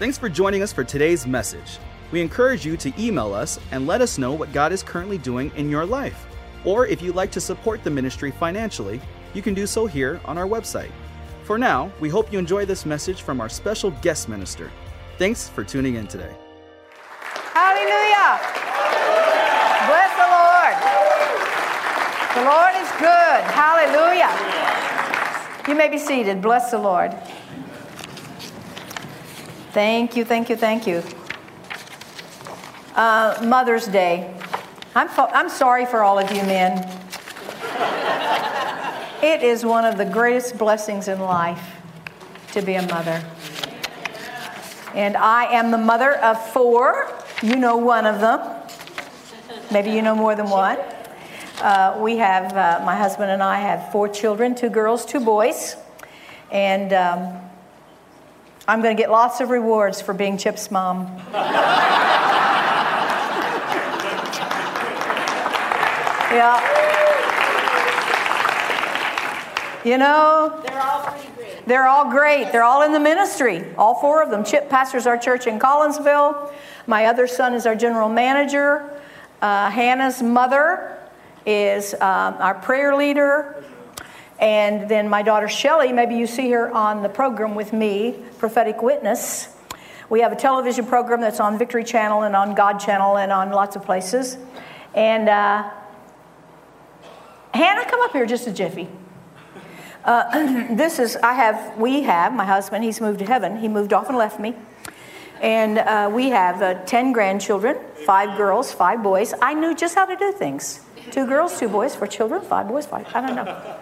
Thanks for joining us for today's message. We encourage you to email us and let us know what God is currently doing in your life. Or if you'd like to support the ministry financially, you can do so here on our website. For now, we hope you enjoy this message from our special guest minister. Thanks for tuning in today. Hallelujah. Bless the Lord. The Lord is good. Hallelujah. You may be seated. Bless the Lord. Thank you, thank you, thank you. Uh, Mother's Day. I'm, fo- I'm sorry for all of you men. It is one of the greatest blessings in life to be a mother. And I am the mother of four. You know one of them. Maybe you know more than one. Uh, we have, uh, my husband and I have four children two girls, two boys. And um, I'm going to get lots of rewards for being Chip's mom. yeah. You know, They're all pretty great. they're all great. They're all in the ministry, all four of them. Chip pastors our church in Collinsville. My other son is our general manager. Uh, Hannah's mother is um, our prayer leader. And then my daughter Shelly, maybe you see her on the program with me, Prophetic Witness. We have a television program that's on Victory Channel and on God Channel and on lots of places. And uh, Hannah, come up here just a jiffy. Uh, this is, I have, we have, my husband, he's moved to heaven. He moved off and left me. And uh, we have uh, 10 grandchildren, five girls, five boys. I knew just how to do things. Two girls, two boys, four children, five boys, five, I don't know.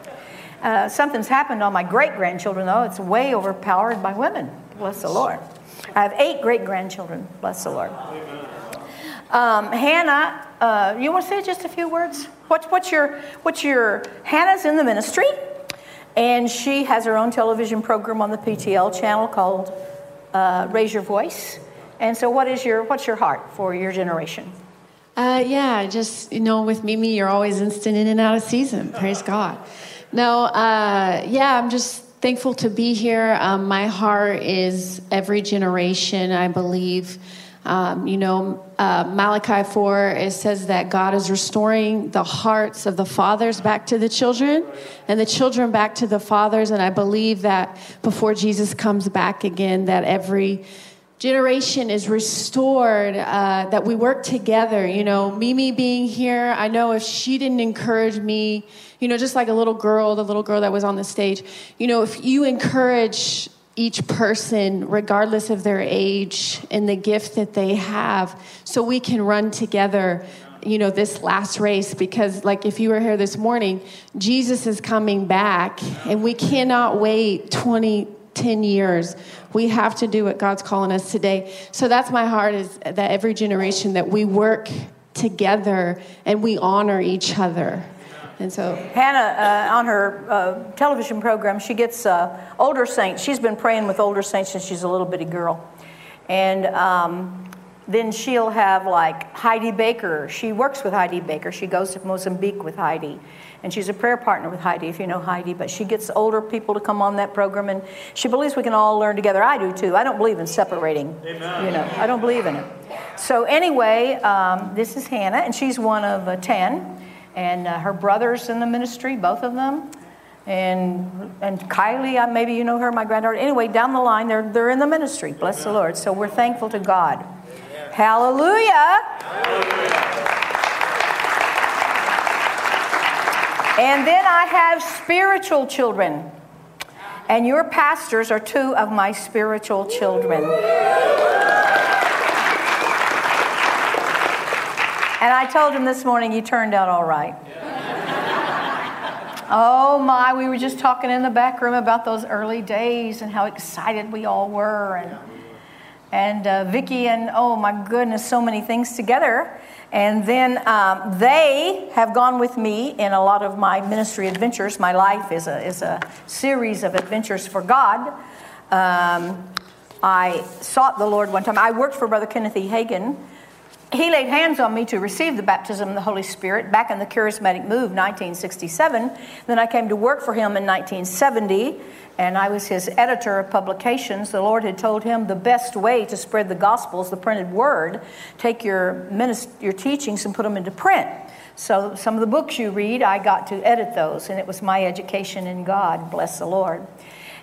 Uh, something's happened on my great grandchildren, though. It's way overpowered by women. Bless the Lord. I have eight great grandchildren. Bless the Lord. Um, Hannah, uh, you want to say just a few words? What's, what's your, what's your, Hannah's in the ministry, and she has her own television program on the PTL channel called uh, Raise Your Voice. And so, what is your, what's your heart for your generation? Uh, yeah, just, you know, with Mimi, you're always instant in and out of season. Praise God. No, uh, yeah, I'm just thankful to be here. Um, my heart is every generation, I believe. Um, you know, uh, Malachi 4, it says that God is restoring the hearts of the fathers back to the children and the children back to the fathers. And I believe that before Jesus comes back again, that every generation is restored, uh, that we work together. You know, Mimi being here, I know if she didn't encourage me, you know, just like a little girl, the little girl that was on the stage, you know, if you encourage each person, regardless of their age and the gift that they have, so we can run together you know this last race. Because like if you were here this morning jesus is coming back and we cannot wait 20 10 years. We have to do what god's calling us today. So that's my heart is that every generation that we work together and we honor each other and so Hannah, uh, on her uh, television program, she gets uh, older saints. She's been praying with older saints since she's a little bitty girl. And um, then she'll have like Heidi Baker. She works with Heidi Baker. She goes to Mozambique with Heidi. And she's a prayer partner with Heidi, if you know Heidi. But she gets older people to come on that program, and she believes we can all learn together. I do too. I don't believe in separating. Amen. You know, I don't believe in it. So anyway, um, this is Hannah, and she's one of uh, ten and uh, her brothers in the ministry, both of them. And, and Kylie, uh, maybe you know her, my granddaughter. Anyway, down the line, they're, they're in the ministry. Bless the Lord. So we're thankful to God. Hallelujah. And then I have spiritual children. And your pastors are two of my spiritual children. And I told him this morning, you turned out all right. oh my, we were just talking in the back room about those early days and how excited we all were. And, and uh, Vicki and, oh my goodness, so many things together. And then um, they have gone with me in a lot of my ministry adventures. My life is a, is a series of adventures for God. Um, I sought the Lord one time. I worked for Brother Kenneth E. Hagin he laid hands on me to receive the baptism of the Holy Spirit back in the Charismatic Move, 1967. Then I came to work for him in 1970, and I was his editor of publications. The Lord had told him the best way to spread the gospel is the printed word. Take your, your teachings and put them into print. So some of the books you read, I got to edit those, and it was my education in God. Bless the Lord.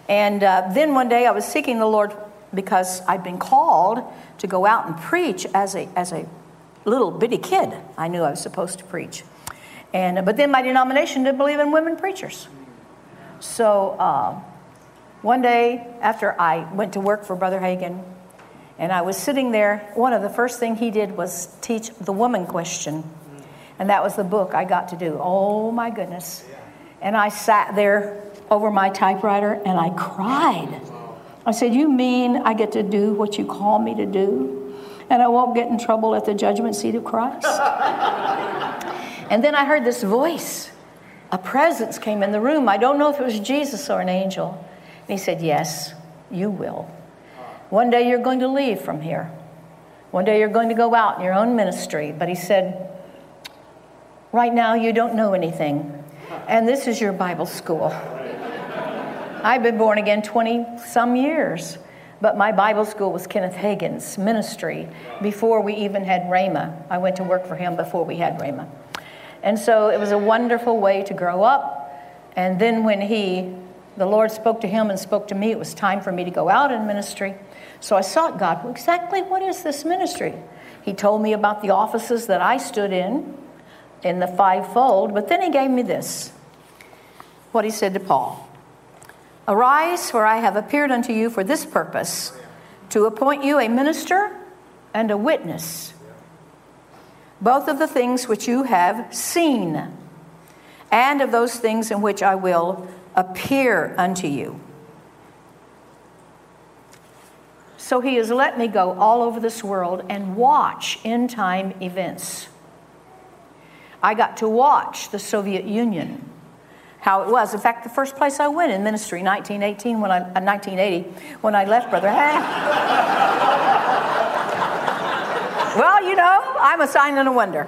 And uh, then one day I was seeking the Lord because I'd been called to go out and preach as a, as a little bitty kid. I knew I was supposed to preach. And, but then my denomination didn't believe in women preachers. So uh, one day after I went to work for Brother Hagin, and I was sitting there, one of the first things he did was teach the woman question. And that was the book I got to do. Oh my goodness. And I sat there over my typewriter and I cried. I said, You mean I get to do what you call me to do? And I won't get in trouble at the judgment seat of Christ? and then I heard this voice. A presence came in the room. I don't know if it was Jesus or an angel. And he said, Yes, you will. One day you're going to leave from here. One day you're going to go out in your own ministry. But he said, Right now you don't know anything. And this is your Bible school. I've been born again 20 some years, but my Bible school was Kenneth Hagin's ministry before we even had Rhema. I went to work for him before we had Rhema. And so it was a wonderful way to grow up. And then when he, the Lord spoke to him and spoke to me, it was time for me to go out in ministry. So I sought God, well, exactly what is this ministry? He told me about the offices that I stood in, in the fivefold, but then he gave me this what he said to Paul Arise, for I have appeared unto you for this purpose, to appoint you a minister and a witness, both of the things which you have seen, and of those things in which I will appear unto you. So he has let me go all over this world and watch end time events. I got to watch the Soviet Union how it was. In fact, the first place I went in ministry, 1918, when I, uh, 1980, when I left Brother well, you know, I'm a sign and a wonder.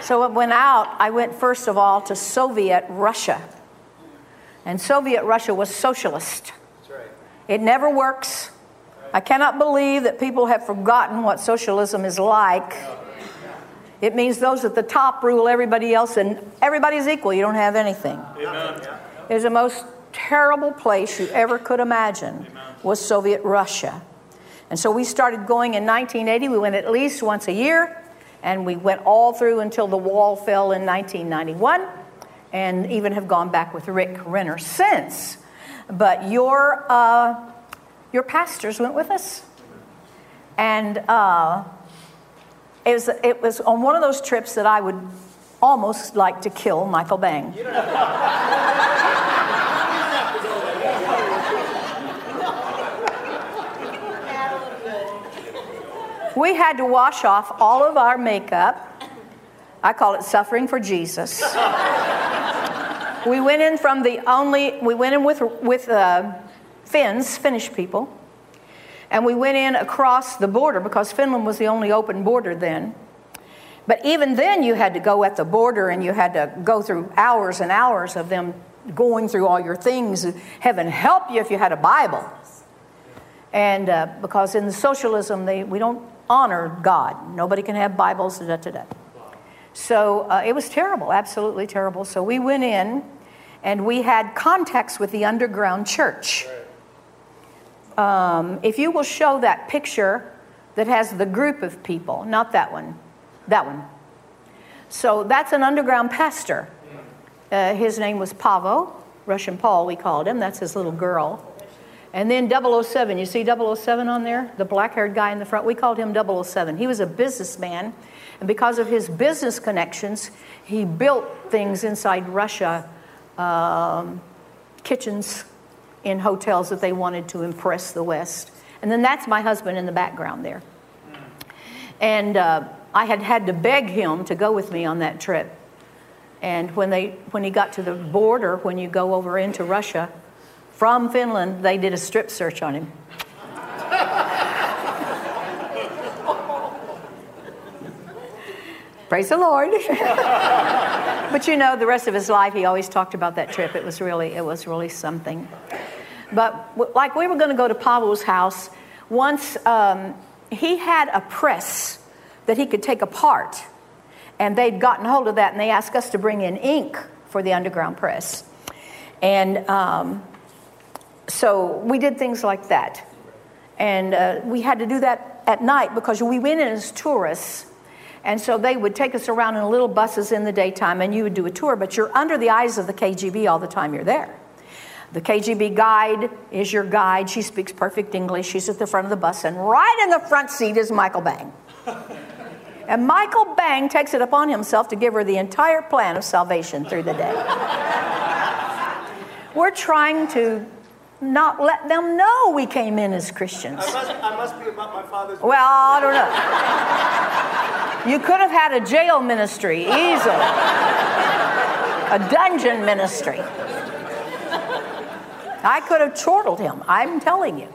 so I went out. I went first of all to Soviet Russia, and Soviet Russia was socialist. Right. It never works. I cannot believe that people have forgotten what socialism is like. It means those at the top rule everybody else, and everybody's equal. You don't have anything. Amen. It's the most terrible place you ever could imagine was Soviet Russia. And so we started going in 1980. We went at least once a year, and we went all through until the wall fell in 1991, and even have gone back with Rick Renner since. But your, uh, your pastors went with us. And uh, it was, it was on one of those trips that I would almost like to kill Michael Bang. we had to wash off all of our makeup. I call it suffering for Jesus. we went in from the only, we went in with, with uh, Finns, Finnish people. And we went in across the border because Finland was the only open border then. But even then, you had to go at the border and you had to go through hours and hours of them going through all your things. Heaven help you if you had a Bible. And uh, because in the socialism, they, we don't honor God. Nobody can have Bibles. Da, da, da. So uh, it was terrible, absolutely terrible. So we went in and we had contacts with the underground church. Right. Um, if you will show that picture that has the group of people, not that one, that one. So that's an underground pastor. Uh, his name was Pavo, Russian Paul, we called him. That's his little girl. And then 007, you see 007 on there? The black haired guy in the front, we called him 007. He was a businessman, and because of his business connections, he built things inside Russia um, kitchens, in hotels that they wanted to impress the West. And then that's my husband in the background there. And uh, I had had to beg him to go with me on that trip. And when, they, when he got to the border, when you go over into Russia from Finland, they did a strip search on him. Praise the Lord. but you know, the rest of his life, he always talked about that trip. It was really, it was really something. But like we were going to go to Pablo's house, once um, he had a press that he could take apart. And they'd gotten hold of that and they asked us to bring in ink for the underground press. And um, so we did things like that. And uh, we had to do that at night because we went in as tourists. And so they would take us around in little buses in the daytime and you would do a tour, but you're under the eyes of the KGB all the time you're there. The KGB guide is your guide. She speaks perfect English. She's at the front of the bus, and right in the front seat is Michael Bang. and Michael Bang takes it upon himself to give her the entire plan of salvation through the day. We're trying to not let them know we came in as Christians. I must, I must be about my father's. Well, I don't know. You could have had a jail ministry easily, a dungeon ministry. I could have chortled him, I'm telling you.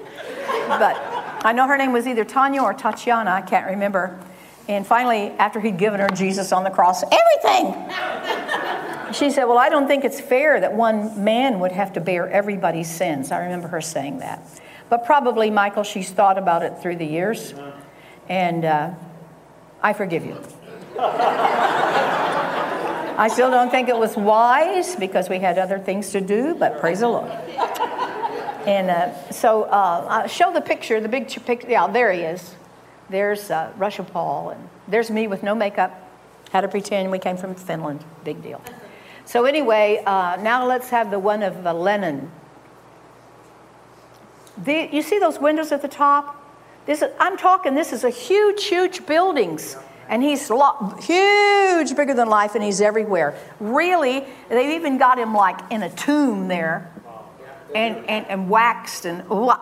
But I know her name was either Tanya or Tatiana, I can't remember. And finally, after he'd given her Jesus on the cross, everything, she said, Well, I don't think it's fair that one man would have to bear everybody's sins. I remember her saying that. But probably, Michael, she's thought about it through the years. And uh, I forgive you. I still don't think it was wise because we had other things to do, but praise the Lord. And uh, so, uh, show the picture, the big picture. Yeah, there he is. There's uh, Russia Paul, and there's me with no makeup. Had to pretend we came from Finland. Big deal. So, anyway, uh, now let's have the one of Lenin. The, you see those windows at the top? This is, I'm talking, this is a huge, huge buildings. And he's lo- huge, bigger than life, and he's everywhere. Really, they've even got him like in a tomb there and, and, and waxed, and wow.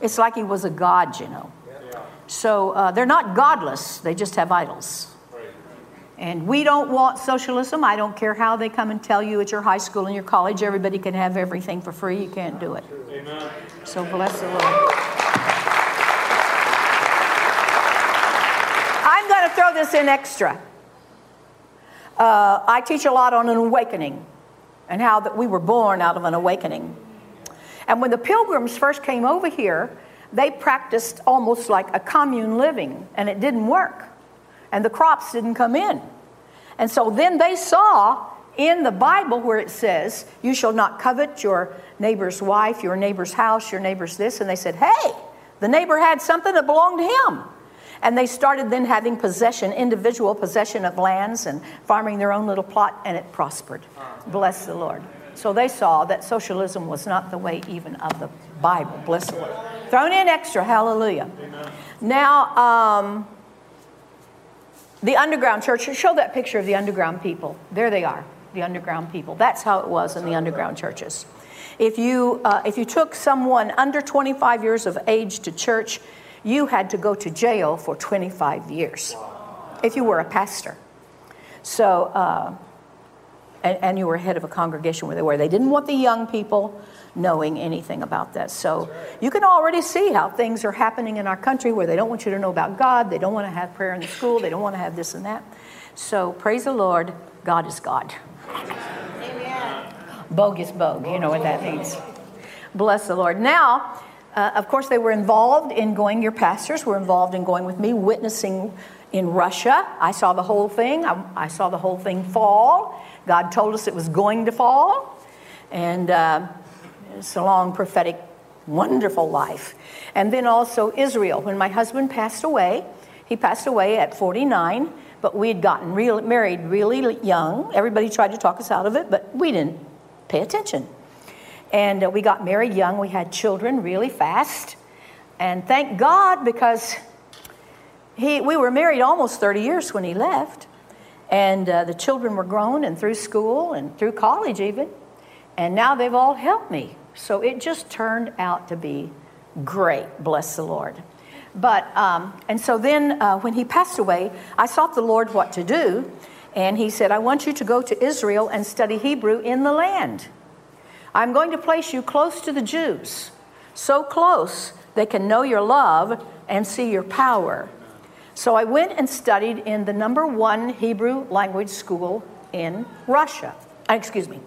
It's like he was a god, you know. So uh, they're not godless, they just have idols. And we don't want socialism. I don't care how they come and tell you at your high school and your college, everybody can have everything for free. You can't do it. Amen. So bless the Lord. I'm going to throw this in extra. Uh, I teach a lot on an awakening and how that we were born out of an awakening. And when the pilgrims first came over here, they practiced almost like a commune living, and it didn't work and the crops didn't come in. And so then they saw in the Bible where it says, You shall not covet your neighbor's wife, your neighbor's house, your neighbor's this. And they said, Hey, the neighbor had something that belonged to him. And they started then having possession, individual possession of lands and farming their own little plot, and it prospered. Bless the Lord. So they saw that socialism was not the way even of the Bible. Bless the Lord. Thrown in extra, hallelujah. Amen. Now, um, the underground church, show that picture of the underground people. There they are, the underground people. That's how it was in the underground churches. If you, uh, if you took someone under 25 years of age to church, you had to go to jail for 25 years if you were a pastor. So, uh, and, and, you were head of a congregation where they were. They didn't want the young people knowing anything about that. So you can already see how things are happening in our country where they don't want you to know about God, they don't want to have prayer in the school, they don't want to have this and that. So praise the Lord, God is God. Amen. Bogus bogue, you know what that means. Bless the Lord. Now, uh, of course, they were involved in going, your pastors were involved in going with me, witnessing in Russia. I saw the whole thing. I, I saw the whole thing fall. God told us it was going to fall. And uh, it's a long, prophetic, wonderful life. And then also Israel. When my husband passed away, he passed away at 49, but we had gotten real, married really young. Everybody tried to talk us out of it, but we didn't pay attention. And uh, we got married young. We had children really fast. And thank God because he, we were married almost 30 years when he left. And uh, the children were grown and through school and through college even. And now they've all helped me. So it just turned out to be great, bless the Lord. But, um, and so then uh, when he passed away, I sought the Lord what to do. And he said, I want you to go to Israel and study Hebrew in the land. I'm going to place you close to the Jews, so close they can know your love and see your power. So I went and studied in the number one Hebrew language school in Russia. Uh, excuse me.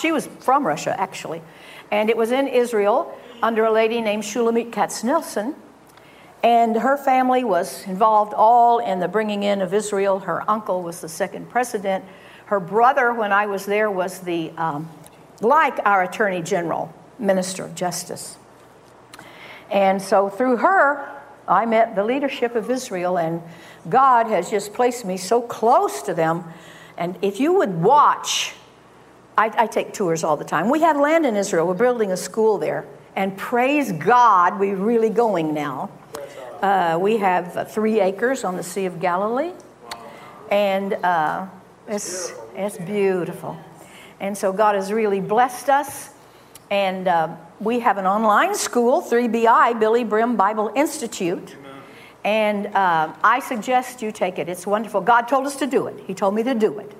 She was from Russia, actually. And it was in Israel under a lady named Shulamit Katz Katznelson. And her family was involved all in the bringing in of Israel. Her uncle was the second president. Her brother, when I was there, was the, um, like our attorney general, minister of justice. And so through her, I met the leadership of Israel, and God has just placed me so close to them. And if you would watch, I, I take tours all the time. We have land in Israel, we're building a school there. And praise God, we're really going now. Uh, we have three acres on the Sea of Galilee, and uh, it's, it's beautiful. And so God has really blessed us. And uh, we have an online school, 3BI, Billye Brim Bible Institute. And uh, I suggest you take it. It's wonderful. God told us to do it, He told me to do it.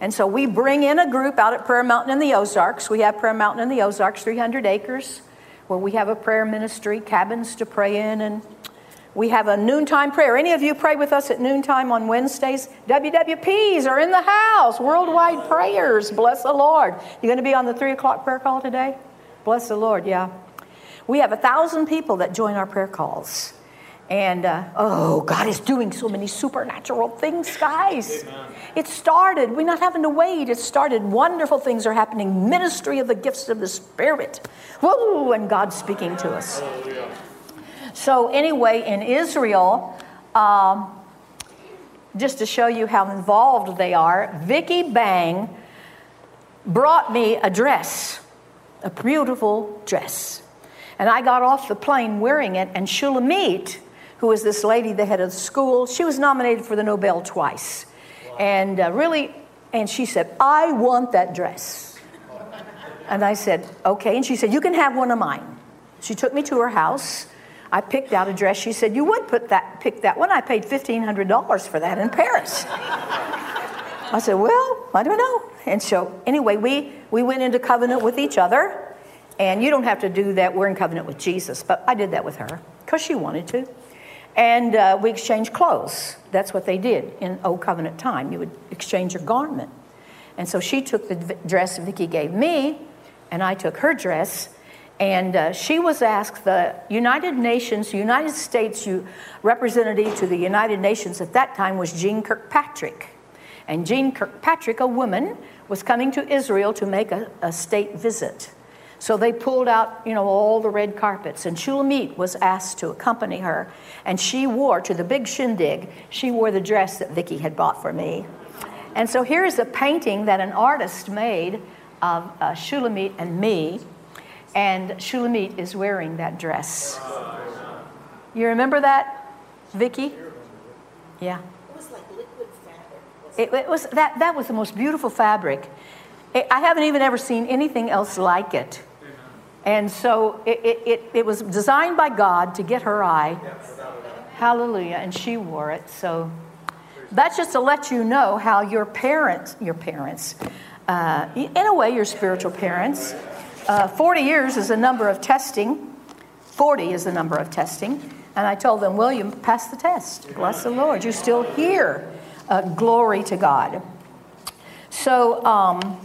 And so we bring in a group out at Prayer Mountain in the Ozarks. We have Prayer Mountain in the Ozarks, 300 acres, where we have a prayer ministry, cabins to pray in, and we have a noontime prayer. Any of you pray with us at noontime on Wednesdays? WWPs are in the house, worldwide prayers. Bless the Lord. You're going to be on the three o'clock prayer call today? Bless the Lord, yeah. We have a thousand people that join our prayer calls. And uh, oh, God is doing so many supernatural things, guys. Amen. It started, we're not having to wait. It started, wonderful things are happening. Ministry of the gifts of the Spirit. Whoa, and God's speaking to us. Hallelujah. So, anyway, in Israel, um, just to show you how involved they are, Vicky Bang brought me a dress, a beautiful dress. And I got off the plane wearing it, and Shulamit, who was this lady, the head of the school, she was nominated for the Nobel twice. Wow. And uh, really, and she said, I want that dress. And I said, okay. And she said, you can have one of mine. She took me to her house I picked out a dress. She said, You would put that, pick that one. I paid $1,500 for that in Paris. I said, Well, I don't know. And so, anyway, we, we went into covenant with each other. And you don't have to do that. We're in covenant with Jesus. But I did that with her because she wanted to. And uh, we exchanged clothes. That's what they did in Old Covenant time. You would exchange your garment. And so she took the dress Vicki gave me, and I took her dress, and uh, she was asked, the United Nations, United States representative to the United Nations at that time was Jeane Kirkpatrick. And Jeane Kirkpatrick, a woman, was coming to Israel to make a, a state visit. So they pulled out, you know, all the red carpets, and Shulamit was asked to accompany her. And she wore, to the big shindig, she wore the dress that Vicky had bought for me. And so here's a painting that an artist made of uh, Shulamit and me and Shulamit is wearing that dress. You remember that, Vicky? Yeah. It was like liquid fabric. It, it, was that that was the most beautiful fabric. It, I haven't even ever seen anything else like it. And so it, it, it, was designed by God to get her eye. Hallelujah. And she wore it. So that's just to let you know how your parents, your parents, uh, in a way, your spiritual parents, uh, 40 years is the number of testing. 40 is the number of testing. And I told them, William, pass the test. Bless the Lord. You're still here. Uh, glory to God. So, um,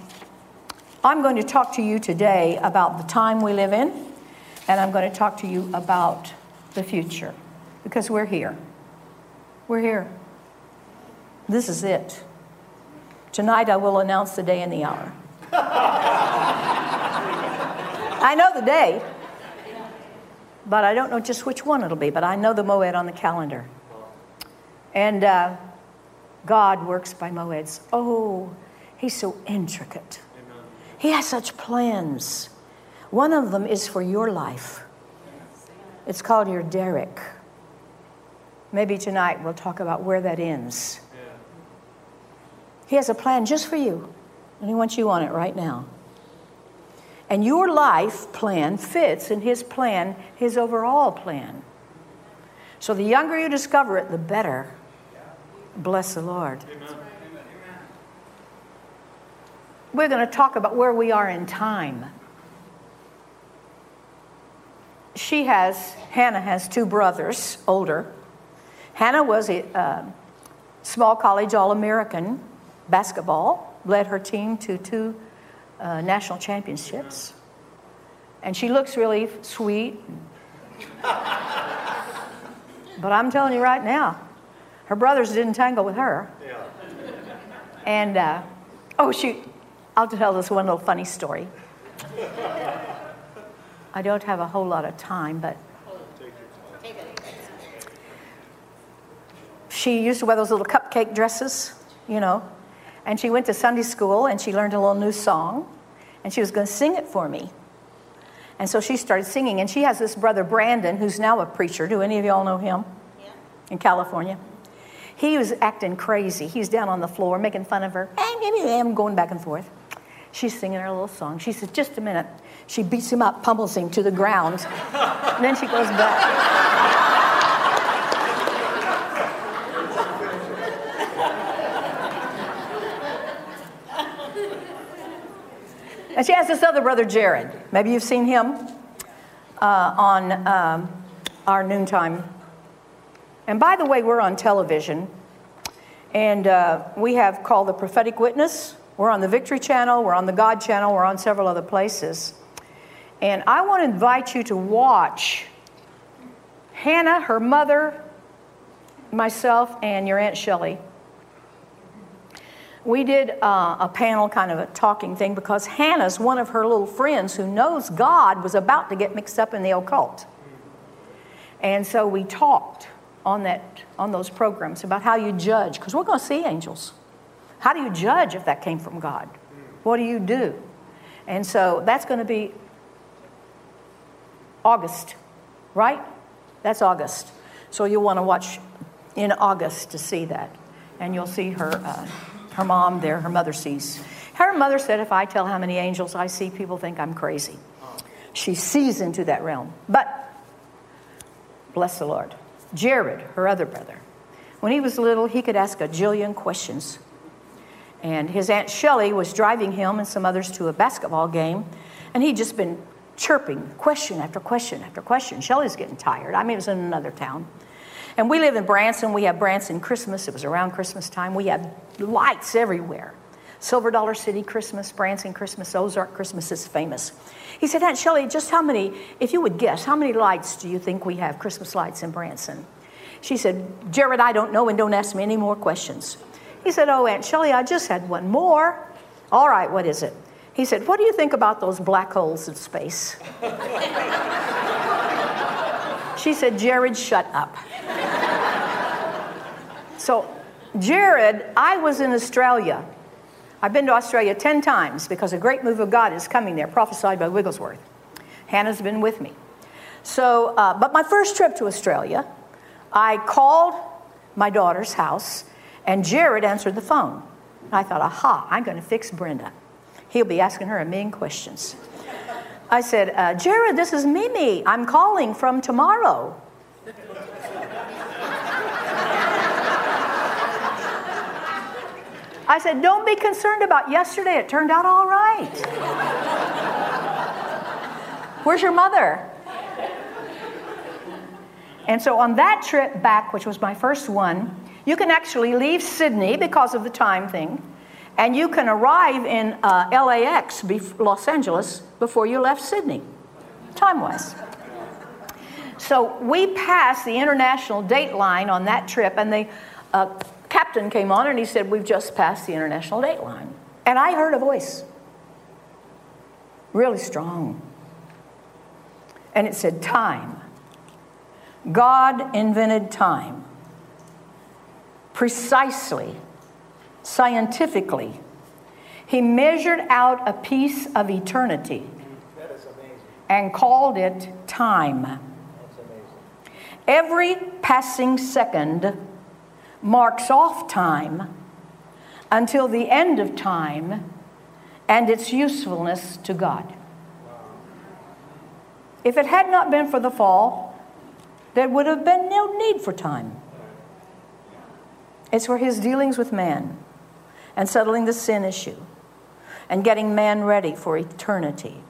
I'm going to talk to you today about the time we live in, and I'm going to talk to you about the future because we're here. We're here. This is it. Tonight I will announce the day and the hour. I know the day, but I don't know just which one it'll be, but I know the Moed on the calendar. And uh, God works by Moeds. Oh, He's so intricate. He has such plans. One of them is for your life. It's called your derek. Maybe tonight we'll talk about where that ends. He has a plan just for you, and He wants you on it right now. And your life plan fits in His plan, His overall plan. So the younger you discover it, the better. Bless the Lord. Amen. We're going to talk about where we are in time. She has, Hannah has two brothers, older. Hannah was a uh, small college All American basketball, led her team to two uh, national championships. And she looks really sweet. but I'm telling you right now, her brothers didn't tangle with her. Yeah. And, uh, oh, shoot, I'll tell this one little funny story. I don't have a whole lot of time, but she used to wear those little cupcake dresses, you know. And she went to Sunday school and she learned a little new song and she was going to sing it for me. And so she started singing. And she has this brother, Brandon, who's now a preacher. Do any of y'all know him? Yeah. In California. He was acting crazy. He's down on the floor making fun of her. I'm going back and forth. She's singing her little song. She says, Just a minute. She beats him up, pummels him to the ground. and then she goes back. And she has this other brother, Jared. Maybe you've seen him uh, on um, our noontime. And by the way, we're on television. And uh, we have called the Prophetic Witness. We're on the Victory Channel, we're on the God Channel, we're on several other places. And I want to invite you to watch Hannah, her mother, myself, and your Aunt Shelley we did uh, a panel kind of a talking thing because Hannah's one of her little friends who knows God was about to get mixed up in the occult. And so we talked on that on those programs about how you judge because we're going to see angels. How do you judge if that came from God? What do you do? And so that's going to be August, right? That's August. So you'll want to watch in August to see that. And you'll see her uh, her mom there, her mother sees. Her mother said, If I tell how many angels I see, people think I'm crazy. She sees into that realm. But, bless the Lord, Jared, her other brother, when he was little, he could ask a jillion questions. And his Aunt Shelley was driving him and some others to a basketball game, and he'd just been chirping question after question after question. Shelley's getting tired. I mean, it was in another town. And we live in Branson. We have Branson Christmas. It was around Christmas time. We have lights everywhere. Silver Dollar City Christmas, Branson Christmas, Ozark Christmas is famous. He said, Aunt Shelley, just how many, if you would guess, how many lights do you think we have, Christmas lights in Branson? She said, Jared, I don't know, and don't ask me any more questions. He said, Oh, Aunt Shelley, I just had one more. All right, what is it? He said, What do you think about those black holes in space? she said, Jared, shut up. So, Jared, I was in Australia. I've been to Australia 10 times because a great move of God is coming there, prophesied by Wigglesworth. Hannah's been with me. So, uh, but my first trip to Australia, I called my daughter's house, and Jared answered the phone. I thought, aha, I'm going to fix Brenda. He'll be asking her a million questions. I said, uh, Jared, this is Mimi. I'm calling from tomorrow. I said, Don't be concerned about yesterday. It turned out all right. Where's your mother? And so on that trip back, which was my first one, you can actually leave Sydney because of the time thing, and you can arrive in uh, LAX, Los Angeles, before you left Sydney, time wise. So we passed the international date line on that trip, and they uh, captain came on and he said, We've just passed the international date line. And I heard a voice, really strong. And it said, Time. God invented time precisely, scientifically. He measured out a piece of eternity and called it time. Every passing second marks off time until the end of time and its usefulness to God. If it had not been for the fall, there would have been no need for time. It's for his dealings with man and settling the sin issue and getting man ready for eternity.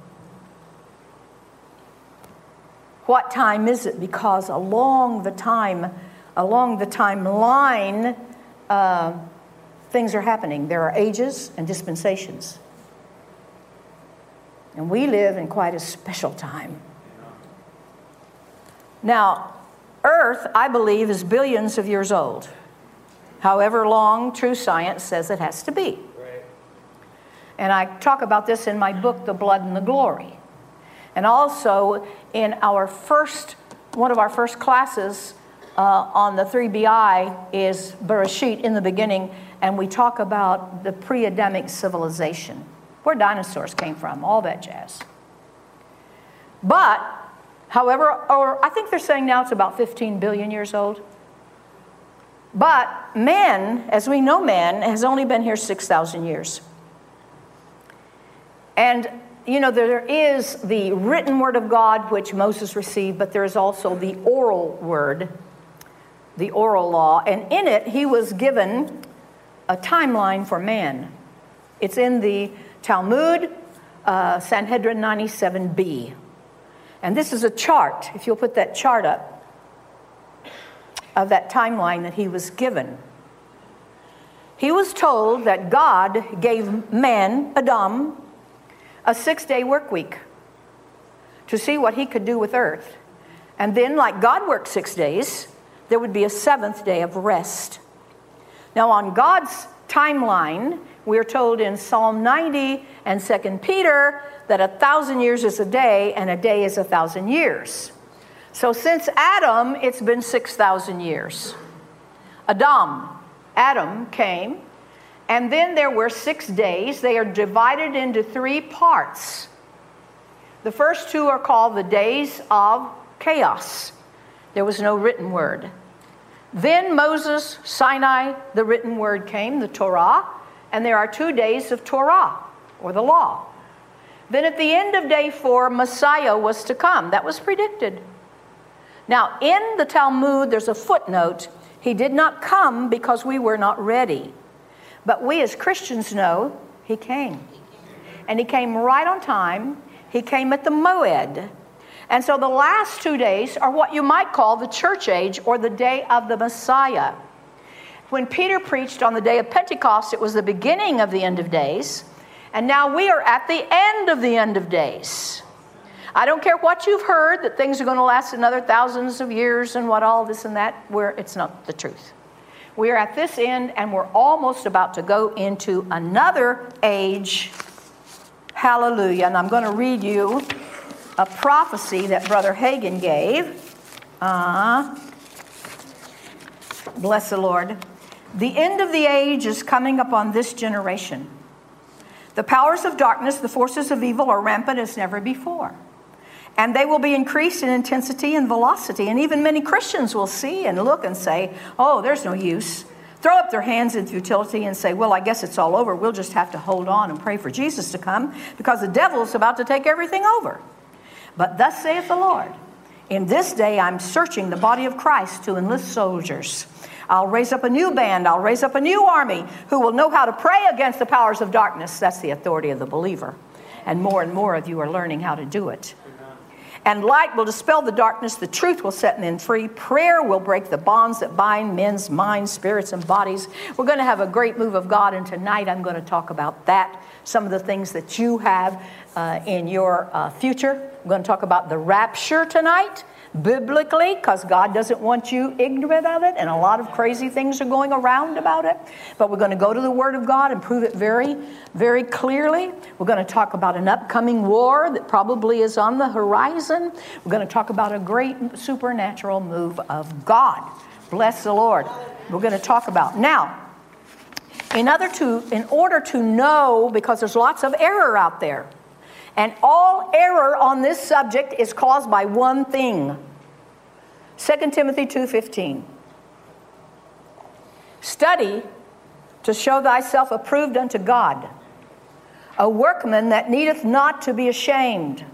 What time is it? Because along the time along the timeline, uh, things are happening. There are ages and dispensations. And we live in quite a special time. Now, Earth, I believe, is billions of years old. However long true science says it has to be. And I talk about this in my book, The Blood and the Glory. And also in our first, one of our first classes uh, on the 3BI is Bereshit in the beginning, and we talk about the pre Adamic civilization, where dinosaurs came from, all that jazz. But, however, or I think they're saying now it's about 15 billion years old. But man, as we know man, has only been here 6,000 years. And, you know, there is the written word of God which Moses received, but there is also the oral word, the oral law. And in it, he was given a timeline for man. It's in the Talmud, uh, Sanhedrin 97b. And this is a chart, if you'll put that chart up, of that timeline that he was given. He was told that God gave man, Adam, a six day work week to see what he could do with earth. And then, like God worked six days, there would be a seventh day of rest. Now, on God's timeline, we're told in Psalm 90 and 2 Peter that a thousand years is a day and a day is a thousand years. So, since Adam, it's been 6,000 years. Adam, Adam came and then there were six days. They are divided into three parts. The first two are called the days of chaos. There was no written word. Then Moses, Sinai, the written word came, the Torah, and there are two days of Torah, or the law. Then at the end of day four, Messiah was to come. That was predicted. Now, in the Talmud, there's a footnote. He did not come because we were not ready. But we as Christians know he came. And he came right on time. He came at the Moed. And so the last two days are what you might call the church age or the day of the Messiah. When Peter preached on the day of Pentecost, it was the beginning of the end of days. And now we are at the end of the end of days. I don't care what you've heard that things are going to last another thousands of years and what all this and that, where it's not the truth. We are at this end and we're almost about to go into another age. Hallelujah. And I'm going to read you a prophecy that Brother Hagin gave. Uh, bless the Lord. The end of the age is coming upon this generation. The powers of darkness, the forces of evil are rampant as never before. And they will be increased in intensity and velocity. And even many Christians will see and look and say, oh, there's no use. Throw up their hands in futility and say, well, I guess it's all over. We'll just have to hold on and pray for Jesus to come because the devil is about to take everything over. But thus saith the Lord In this day I'm searching the body of Christ to enlist soldiers. I'll raise up a new band. I'll raise up a new army who will know how to pray against the powers of darkness. That's the authority of the believer. And more and more of you are learning how to do it. And light will dispel the darkness, the truth will set men free. Prayer will break the bonds that bind men's minds, spirits, and bodies. We're going to have a great move of God, and tonight I'm going to talk about that, some of the things that you have uh, in your uh, future. I'm going to talk about the rapture tonight biblically because God doesn't want you ignorant of it, and a lot of crazy things are going around about it. But we're going to go to the Word of God and prove it very, very clearly. We're going to talk about an upcoming war that probably is on the horizon. We're going to talk about a great supernatural move of God. Bless the Lord. We're going to talk about now. In, other to, in order to know, because there's lots of error out there, and all error on this subject is caused by one thing. 2 Timothy 2:15. Study to show thyself approved unto God, a workman that needeth not to be ashamed,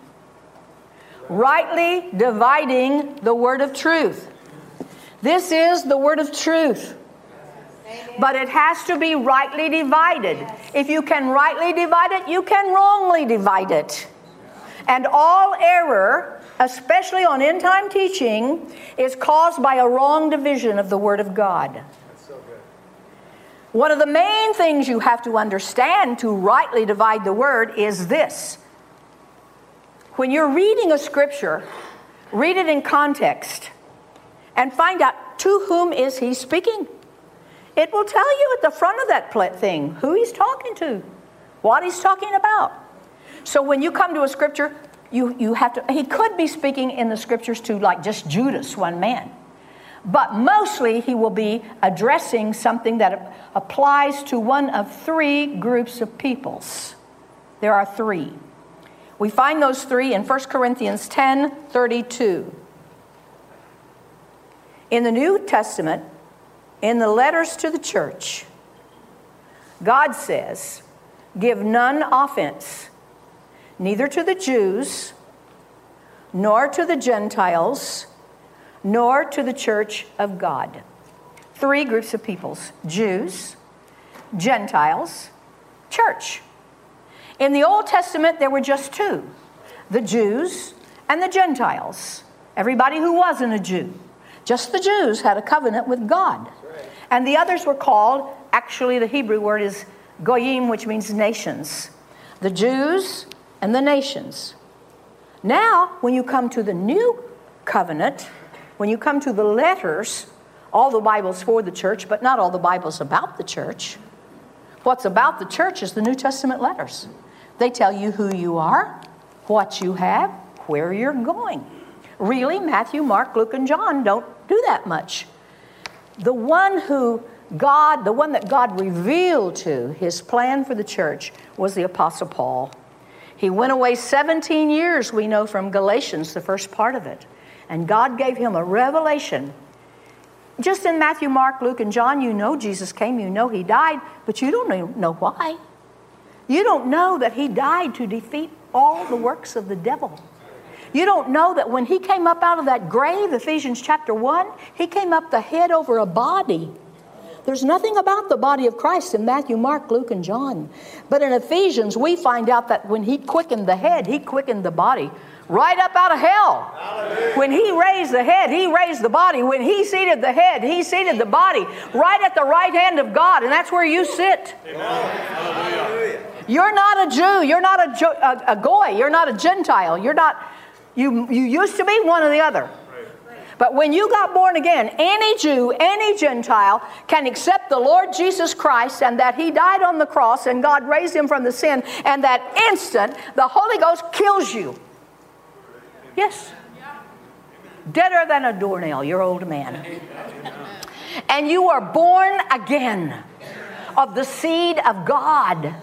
rightly dividing the word of truth. This is the word of truth. But it has to be rightly divided. If you can rightly divide it, you can wrongly divide it. And all error, especially on end time teaching, is caused by a wrong division of the Word of God. One of the main things you have to understand to rightly divide the Word is this. When you're reading a scripture, read it in context and find out to whom is he speaking. It will tell you at the front of that thing who he's talking to, what he's talking about. So when you come to a scripture, you, you have to, he could be speaking in the scriptures to like just Judas, one man. But mostly he will be addressing something that applies to one of three groups of peoples. There are three. We find those three in 1 Corinthians 10 32. In the New Testament, in the letters to the church, God says, Give none offense, neither to the Jews, nor to the Gentiles, nor to the church of God. Three groups of peoples Jews, Gentiles, church. In the Old Testament, there were just two the Jews and the Gentiles. Everybody who wasn't a Jew. Just the Jews had a covenant with God. And the others were called, actually, the Hebrew word is goyim, which means nations. The Jews and the nations. Now, when you come to the new covenant, when you come to the letters, all the Bible's for the church, but not all the Bible's about the church. What's about the church is the New Testament letters. They tell you who you are, what you have, where you're going. Really, Matthew, Mark, Luke, and John don't do that much. The one who God, the one that God revealed to his plan for the church was the Apostle Paul. He went away 17 years, we know from Galatians, the first part of it. And God gave him a revelation. Just in Matthew, Mark, Luke, and John, you know Jesus came, you know he died, but you don't know why. You don't know that he died to defeat all the works of the devil. You don't know that when he came up out of that grave, Ephesians chapter 1, he came up the head over a body. There's nothing about the body of Christ in Matthew, Mark, Luke, and John. But in Ephesians, we find out that when he quickened the head, he quickened the body right up out of hell. Hallelujah. When he raised the head, he raised the body. When he seated the head, he seated the body right at the right hand of God, and that's where you sit. Amen. You're not a Jew. You're not a, a, a goy. You're not a Gentile. You're not. You you used to be one or the other. But when you got born again, any Jew, any Gentile can accept the Lord Jesus Christ and that He died on the cross and God raised Him from the sin, and that instant the Holy Ghost kills you. Yes. Deader than a doornail, your old man. And you are born again of the seed of God.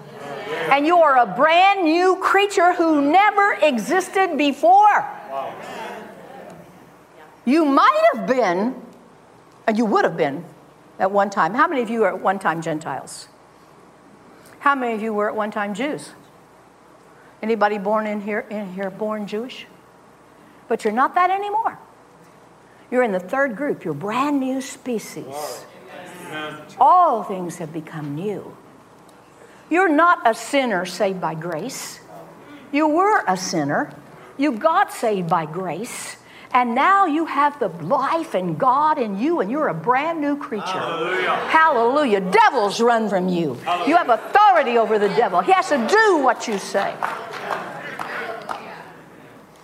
And you are a brand new creature who never existed before. You might have been, and you would have been at one time. How many of you were at one time Gentiles? How many of you were at one time Jews? Anybody born in here in here born Jewish? But you're not that anymore. You're in the third group. You're brand new species. All things have become new. You're not a sinner saved by grace. You were a sinner. You got saved by grace. And now you have the life and God in you, and you're a brand new creature. Hallelujah. Hallelujah. Devils run from you. Hallelujah. You have authority over the devil. He has to do what you say.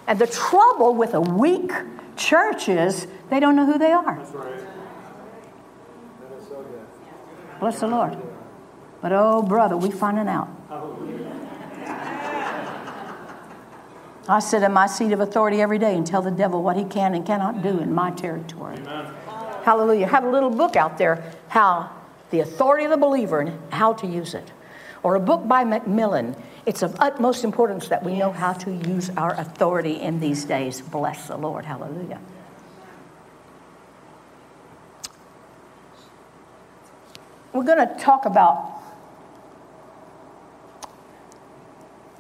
And the trouble with a weak church is they don't know who they are. Bless the Lord. But oh, brother, we finding out. I sit in my seat of authority every day and tell the devil what he can and cannot do in my territory. Amen. Hallelujah. Have a little book out there, how the authority of the believer and how to use it. Or a book by MacMillan, it's of utmost importance that we know how to use our authority in these days. Bless the Lord. Hallelujah. We're going to talk about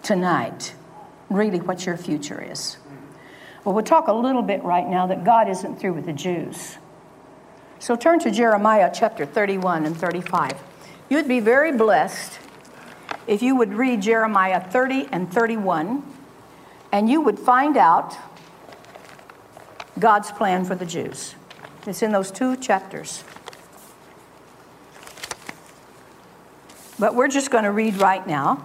tonight really what your future is. Well, we'll talk a little bit right now that God isn't through with the Jews. So turn to Jeremiah chapter 31 and 35. You'd be very blessed if you would read Jeremiah 30 and 31. and you would find out God's plan for the Jews. It's in those two chapters. But we're just going to read right now.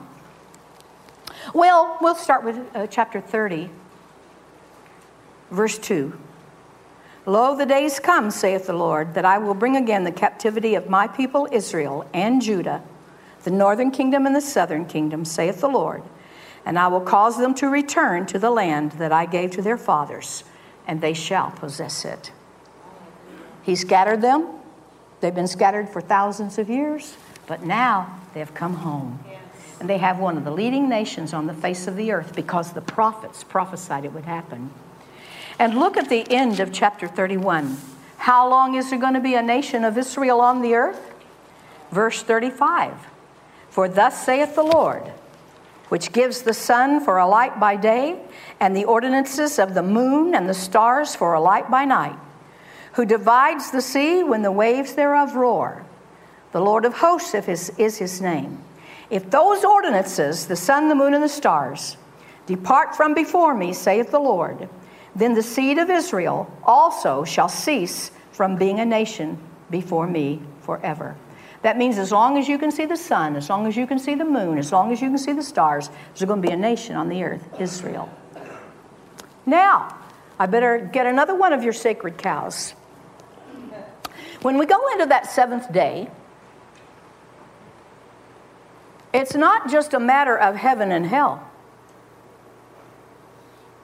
Well, we'll start with uh, chapter 30, verse 2. Lo, the days come, saith the Lord, that I will bring again the captivity of my people Israel and Judah, the northern kingdom and the southern kingdom, saith the Lord. And I will cause them to return to the land that I gave to their fathers, and they shall possess it. He scattered them. They've been scattered for thousands of years, but now they've come home. And they have one of the leading nations on the face of the earth because the prophets prophesied it would happen. And look at the end of chapter 31. How long is there going to be a nation of Israel on the earth? Verse 35 For thus saith the Lord, which gives the sun for a light by day, and the ordinances of the moon and the stars for a light by night, who divides the sea when the waves thereof roar. The Lord of hosts is his name. If those ordinances, the sun, the moon, and the stars, depart from before me, saith the Lord, then the seed of Israel also shall cease from being a nation before me forever. That means as long as you can see the sun, as long as you can see the moon, as long as you can see the stars, there's going to be a nation on the earth, Israel. Now, I better get another one of your sacred cows. When we go into that seventh day, it's not just a matter of heaven and hell.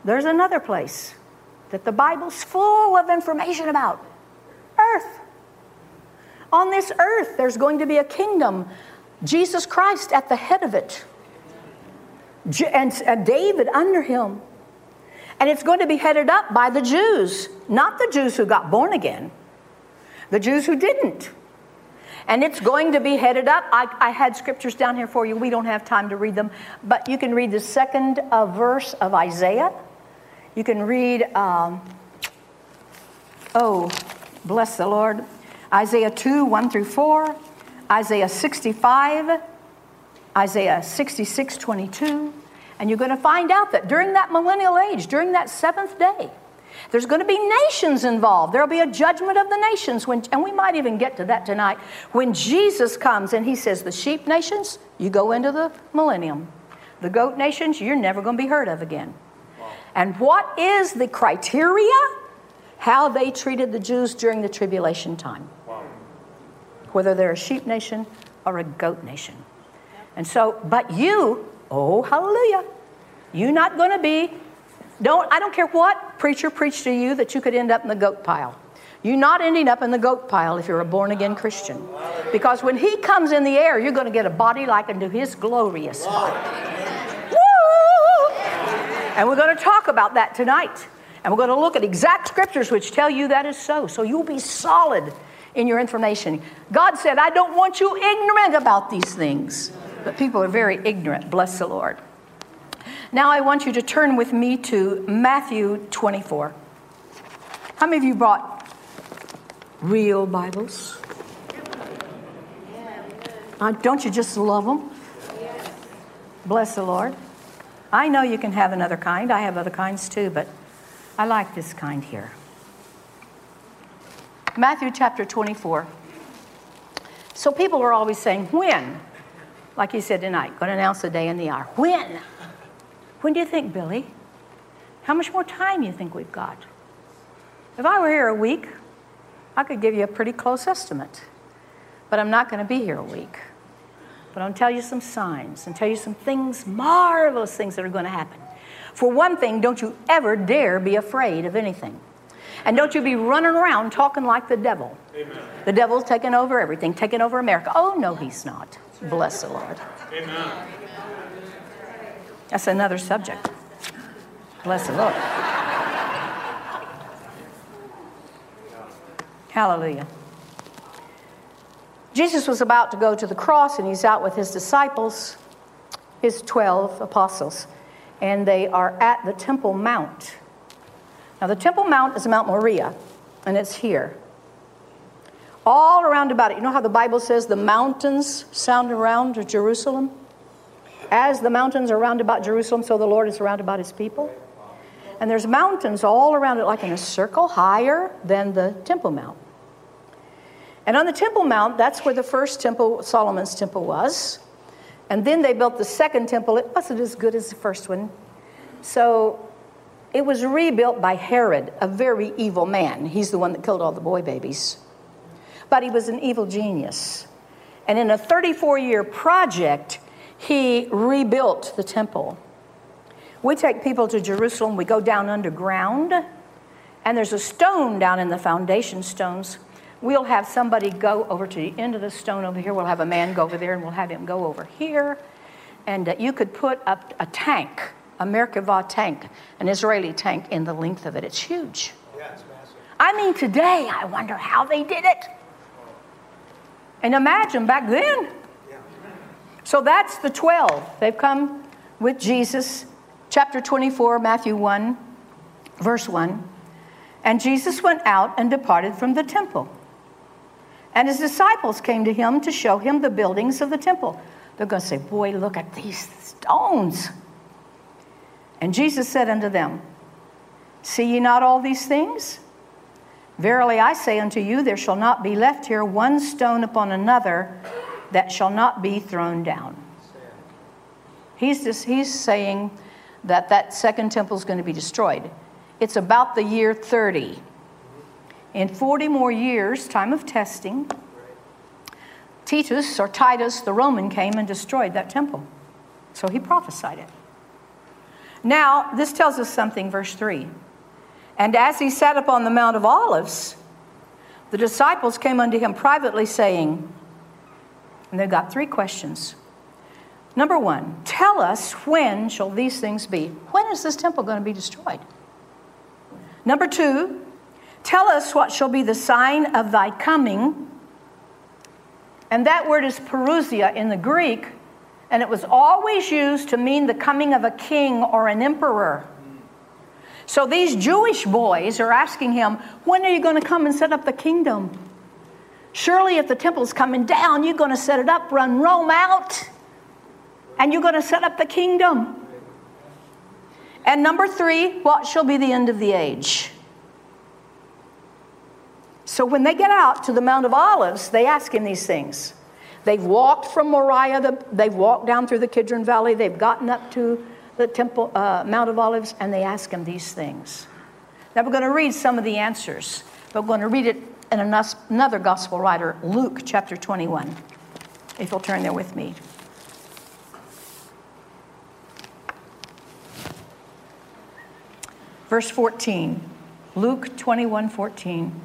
There's another place that the Bible's full of information about earth. On this earth, there's going to be a kingdom, Jesus Christ at the head of it, and David under him. And it's going to be headed up by the Jews, not the Jews who got born again, the Jews who didn't. And it's going to be headed up. I, I had scriptures down here for you. We don't have time to read them, but you can read the second uh, verse of Isaiah. You can read, um, oh, bless the Lord, Isaiah 2 1 through 4, Isaiah 65, Isaiah 66 22. And you're going to find out that during that millennial age, during that seventh day, there's going to be nations involved. There'll be a judgment of the nations. When, and we might even get to that tonight. When Jesus comes and he says, The sheep nations, you go into the millennium. The goat nations, you're never going to be heard of again. And what is the criteria? How they treated the Jews during the tribulation time. Whether they're a sheep nation or a goat nation. And so, but you, oh, hallelujah, you're not going to be, don't, I don't care what preacher preached to you that you could end up in the goat pile. You're not ending up in the goat pile if you're a born again Christian. Because when he comes in the air, you're going to get a body like unto his glorious body. And we're going to talk about that tonight. And we're going to look at exact scriptures which tell you that is so. So you'll be solid in your information. God said, I don't want you ignorant about these things. But people are very ignorant. Bless the Lord. Now I want you to turn with me to Matthew 24. How many of you brought real Bibles? Uh, don't you just love them? Bless the Lord. I know you can have another kind. I have other kinds too, but I like this kind here. Matthew chapter 24. So people are always saying, when? Like you said tonight, going to announce the day and the hour. When? When do you think, Billye? How much more time do you think we've got? If I were here a week, I could give you a pretty close estimate. But I'm not going to be here a week. But I'll tell you some signs and tell you some things, marvelous things that are going to happen. For one thing, don't you ever dare be afraid of anything. And don't you be running around talking like the devil. Amen. The devil's taking over everything, taking over America. Oh, no, he's not. Bless the Lord. Amen. That's another subject. Bless the Lord. Hallelujah. Jesus was about to go to the cross, and he's out with his disciples, his 12 apostles, and they are at the Temple Mount. Now, the Temple Mount is Mount Moriah, and it's here. All around about it. You know how the Bible says the mountains sound around Jerusalem? As the mountains are round about Jerusalem, so the Lord is round about his people. And there's mountains all around it, like in a circle, higher than the Temple Mount. And on the Temple Mount, that's where the first temple, Solomon's temple, was. And then they built the second temple. It wasn't as good as the first one. So it was rebuilt by Herod, a very evil man. He's the one that killed all the boy babies. But he was an evil genius. And in a 34 year project, he rebuilt the temple. We take people to Jerusalem, we go down underground, and there's a stone down in the foundation stones. We'll have somebody go over to the end of the stone over here. We'll have a man go over there, and we'll have him go over here. And uh, you could put up a tank, a Merkava tank, an Israeli tank, in the length of it. It's huge. Yeah, it's massive. I mean, today, I wonder how they did it. And imagine back then. So that's the 12. They've come with Jesus. Chapter 24, Matthew 1, verse 1. And Jesus went out and departed from the temple. And his disciples came to him to show him the buildings of the temple. They're going to say, Boy, look at these stones. And Jesus said unto them, See ye not all these things? Verily I say unto you, there shall not be left here one stone upon another that shall not be thrown down. He's, just, he's saying that that second temple is going to be destroyed. It's about the year 30. In 40 more years, time of testing, Titus or Titus the Roman came and destroyed that temple. So he prophesied it. Now, this tells us something, verse 3. And as he sat upon the Mount of Olives, the disciples came unto him privately, saying, and they've got three questions. Number one, tell us when shall these things be? When is this temple going to be destroyed? Number two, tell us what shall be the sign of thy coming. And that word is parousia in the Greek, and it was always used to mean the coming of a king or an emperor. So these Jewish boys are asking him, When are you going to come and set up the kingdom? Surely, if the temple's coming down, you're going to set it up, run Rome out, and you're going to set up the kingdom. And number three, what shall be the end of the age? So when they get out to the Mount of Olives, they ask him these things. They've walked from Moriah, the, they've walked down through the Kidron Valley, they've gotten up to the temple, uh, Mount of Olives, and they ask him these things. Now we're going to read some of the answers, but we're going to read it in another gospel writer, Luke chapter 21. If you'll turn there with me. Verse 14, Luke 21 14.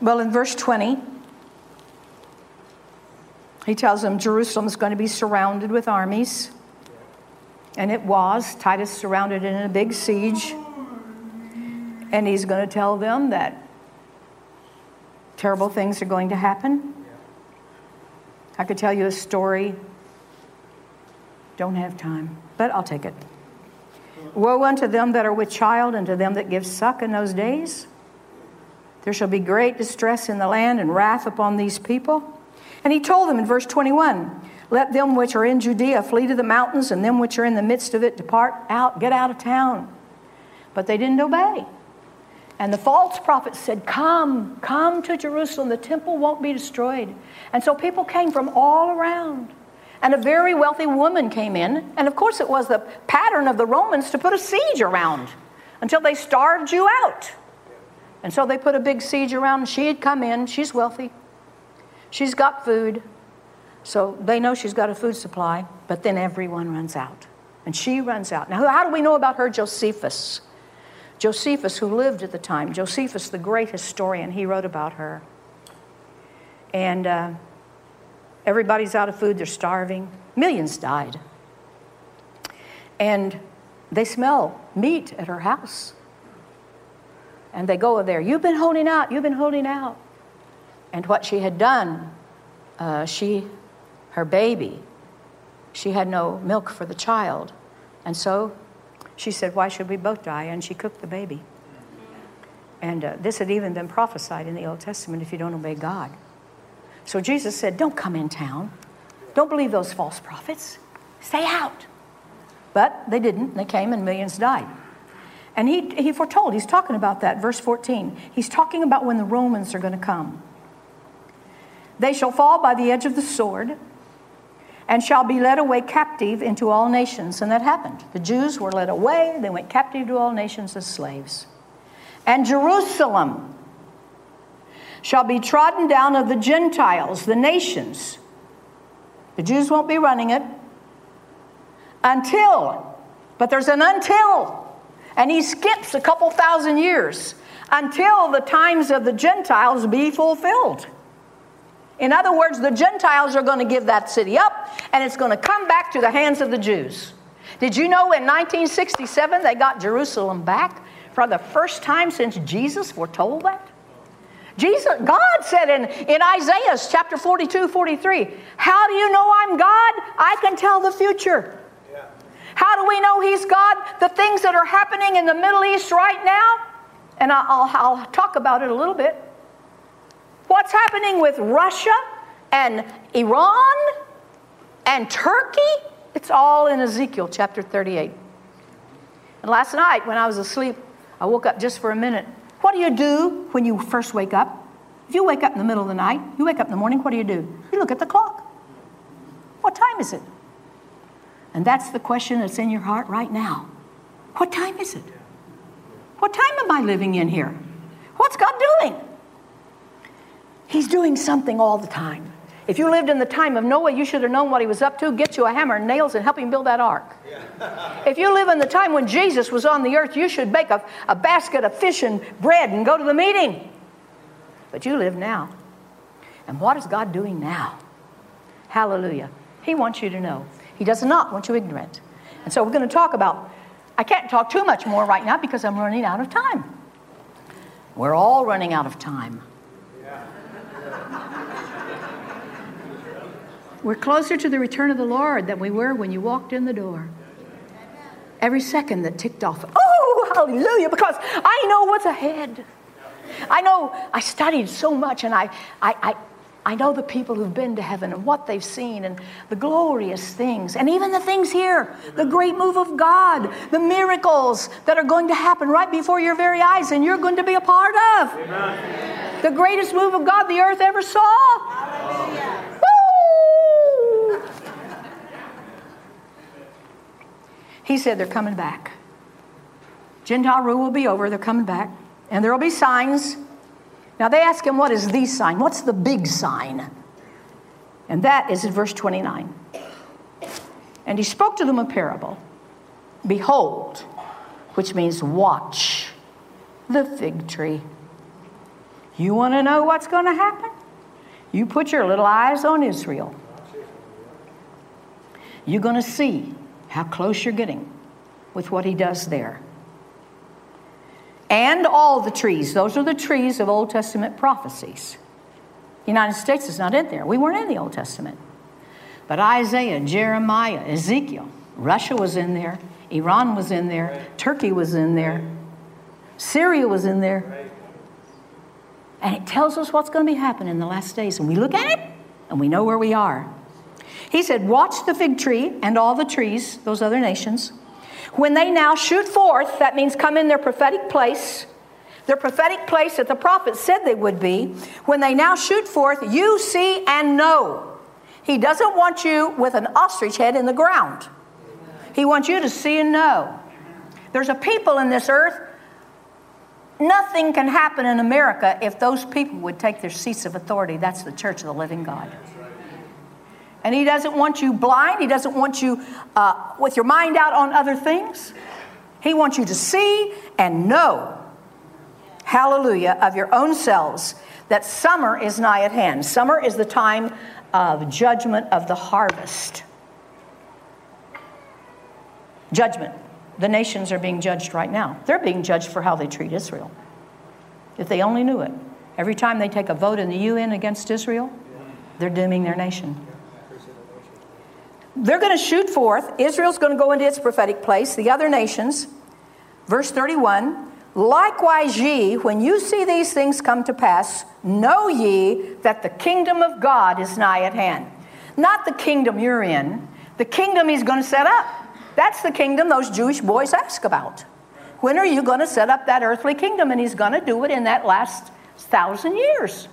Well, in verse 20, he tells them Jerusalem is going to be surrounded with armies. And it was. Titus surrounded it in a big siege. And he's going to tell them that terrible things are going to happen. I could tell you a story. Don't have time, but I'll take it. Woe unto them that are with child and to them that give suck in those days. There shall be great distress in the land and wrath upon these people. And he told them in verse 21 Let them which are in Judea flee to the mountains, and them which are in the midst of it depart out, get out of town. But they didn't obey. And the false prophet said, Come, come to Jerusalem. The temple won't be destroyed. And so people came from all around. And a very wealthy woman came in. And of course, it was the pattern of the Romans to put a siege around until they starved you out. And so they put a big siege around. She had come in. She's wealthy. She's got food. So they know she's got a food supply. But then everyone runs out. And she runs out. Now, how do we know about her? Josephus. Josephus, who lived at the time, Josephus, the great historian, he wrote about her. And uh, everybody's out of food, they're starving. Millions died. And they smell meat at her house. And they go there, You've been holding out, you've been holding out. And what she had done, uh, she, her baby, she had no milk for the child. And so she said, Why should we both die? And she cooked the baby. And uh, this had even been prophesied in the Old Testament if you don't obey God. So Jesus said, Don't come in town. Don't believe those false prophets. Stay out. But they didn't. They came and millions died. And he, he foretold, he's talking about that, verse 14. He's talking about when the Romans are going to come. They shall fall by the edge of the sword and shall be led away captive into all nations. And that happened. The Jews were led away, they went captive to all nations as slaves. And Jerusalem shall be trodden down of the Gentiles, the nations. The Jews won't be running it until, but there's an until. And he skips a couple thousand years until the times of the Gentiles be fulfilled. In other words, the Gentiles are going to give that city up and it's going to come back to the hands of the Jews. Did you know in 1967 they got Jerusalem back for the first time since Jesus foretold that? Jesus, God said in, in Isaiah chapter 42, 43, How do you know I'm God? I can tell the future. Yeah. How do we know He's God? The things that are happening in the Middle East right now, and I'll, I'll talk about it a little bit. What's happening with Russia and Iran and Turkey? It's all in Ezekiel chapter 38. And last night, when I was asleep, I woke up just for a minute. What do you do when you first wake up? If you wake up in the middle of the night, you wake up in the morning, what do you do? You look at the clock. What time is it? And that's the question that's in your heart right now. What time is it? What time am I living in here? What's God doing? He's doing something all the time. If you lived in the time of Noah, you should have known what he was up to. Get you a hammer and nails and help him build that ark. if you live in the time when Jesus was on the earth, you should bake a, a basket of fish and bread and go to the meeting. But you live now. And what is God doing now? Hallelujah. He wants you to know. He does not want you ignorant. And so we're going to talk about, I can't talk too much more right now because I'm running out of time. We're all running out of time. We're closer to the return of the Lord than we were when you walked in the door. Every second that ticked off, oh, hallelujah, because I know what's ahead. I know I studied so much and I, I, I, I know the people who've been to heaven and what they've seen and the glorious things and even the things here, the great move of God, the miracles that are going to happen right before your very eyes and you're going to be a part of. Amen. The greatest move of God the earth ever saw. Hallelujah. He said they're coming back. Gentile rule will be over, they're coming back. And there will be signs. Now they ask him, What is the sign? What's the big sign? And that is in verse 29. And he spoke to them a parable Behold, which means watch the fig tree. You want to know what's going to happen? You put your little eyes on Israel. You're going to see how close you're getting with what he does there. And all the trees, those are the trees of Old Testament prophecies. The United States is not in there. We weren't in the Old Testament. But Isaiah, Jeremiah, Ezekiel, Russia was in there, Iran was in there, Turkey was in there, Syria was in there. And it tells us what's going to be happening in the last days. And we look at it and we know where we are. He said, Watch the fig tree and all the trees, those other nations. When they now shoot forth, that means come in their prophetic place, their prophetic place that the prophet said they would be. When they now shoot forth, you see and know. He doesn't want you with an ostrich head in the ground. He wants you to see and know. There's a people in this earth. Nothing can happen in America if those people would take their seats of authority. That's the church of the living God. And He doesn't want you blind. He doesn't want you uh, with your mind out on other things. He wants you to see and know, hallelujah, of your own selves that summer is nigh at hand. Summer is the time of judgment of the harvest. Judgment. The nations are being judged right now. They're being judged for how they treat Israel. If they only knew it. Every time they take a vote in the UN against Israel, they're dooming their nation. They're going to shoot forth. Israel's going to go into its prophetic place. The other nations, verse 31, Likewise, ye, when you see these things come to pass, know ye that the kingdom of God is nigh at hand. Not the kingdom you're in, the kingdom he's going to set up. That's the kingdom those Jewish boys ask about. When are you going to set up that earthly kingdom? And he's going to do it in that last thousand years.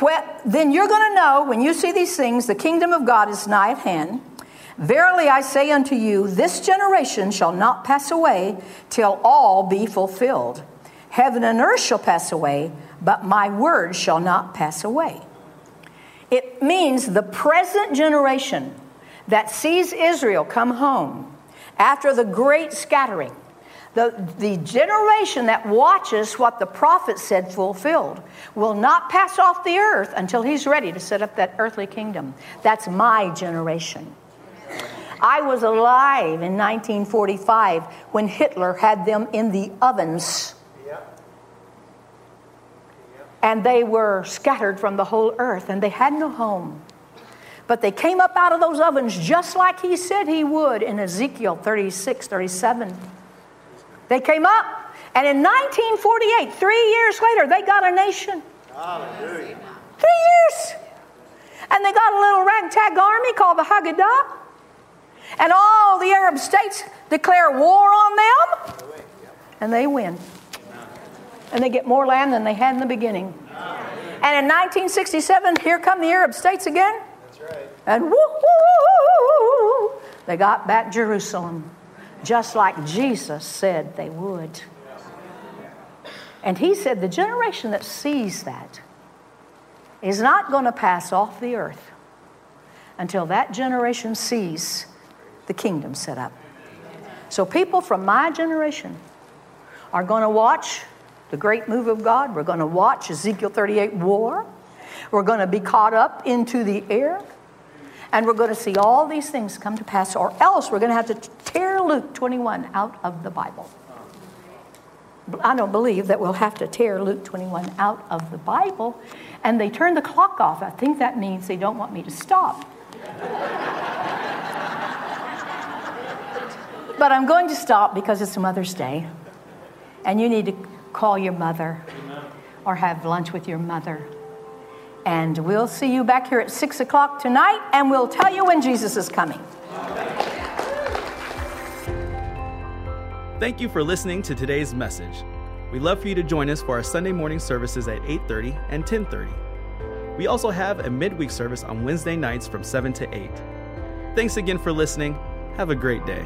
Well, then you're going to know when you see these things, the kingdom of God is nigh at hand. Verily I say unto you, this generation shall not pass away till all be fulfilled. Heaven and earth shall pass away, but my word shall not pass away. It means the present generation that sees Israel come home after the great scattering, the, the generation that watches what the prophet said fulfilled, will not pass off the earth until he's ready to set up that earthly kingdom. That's my generation. I was alive in 1945 when Hitler had them in the ovens. And they were scattered from the whole earth and they had no home. But they came up out of those ovens just like he said he would in Ezekiel 36, 37. They came up, and in 1948, three years later, they got a nation. Hallelujah. Three years. And they got a little ragtag army called the Haganah and all the Arab states declare war on them, and they win. And they get more land than they had in the beginning. And in 1967, here come the Arab states again. And woo they got back Jerusalem, just like Jesus said they would. And he said, the generation that sees that is not going to pass off the earth until that generation sees the kingdom set up. So, people from my generation are going to watch the great move of God. We're going to watch Ezekiel 38 war. We're going to be caught up into the air. And we're going to see all these things come to pass, or else we're going to have to tear Luke 21 out of the Bible. I don't believe that we'll have to tear Luke 21 out of the Bible. And they turn the clock off. I think that means they don't want me to stop. But I'm going to stop because it's Mother's Day. And you need to call your mother or have lunch with your mother. And we'll see you back here at 6 o'clock tonight, and we'll tell you when Jesus is coming. Thank you for listening to today's message. We'd love for you to join us for our Sunday morning services at 8:30 and 10:30. We also have a midweek service on Wednesday nights from 7 to 8. Thanks again for listening. Have a great day.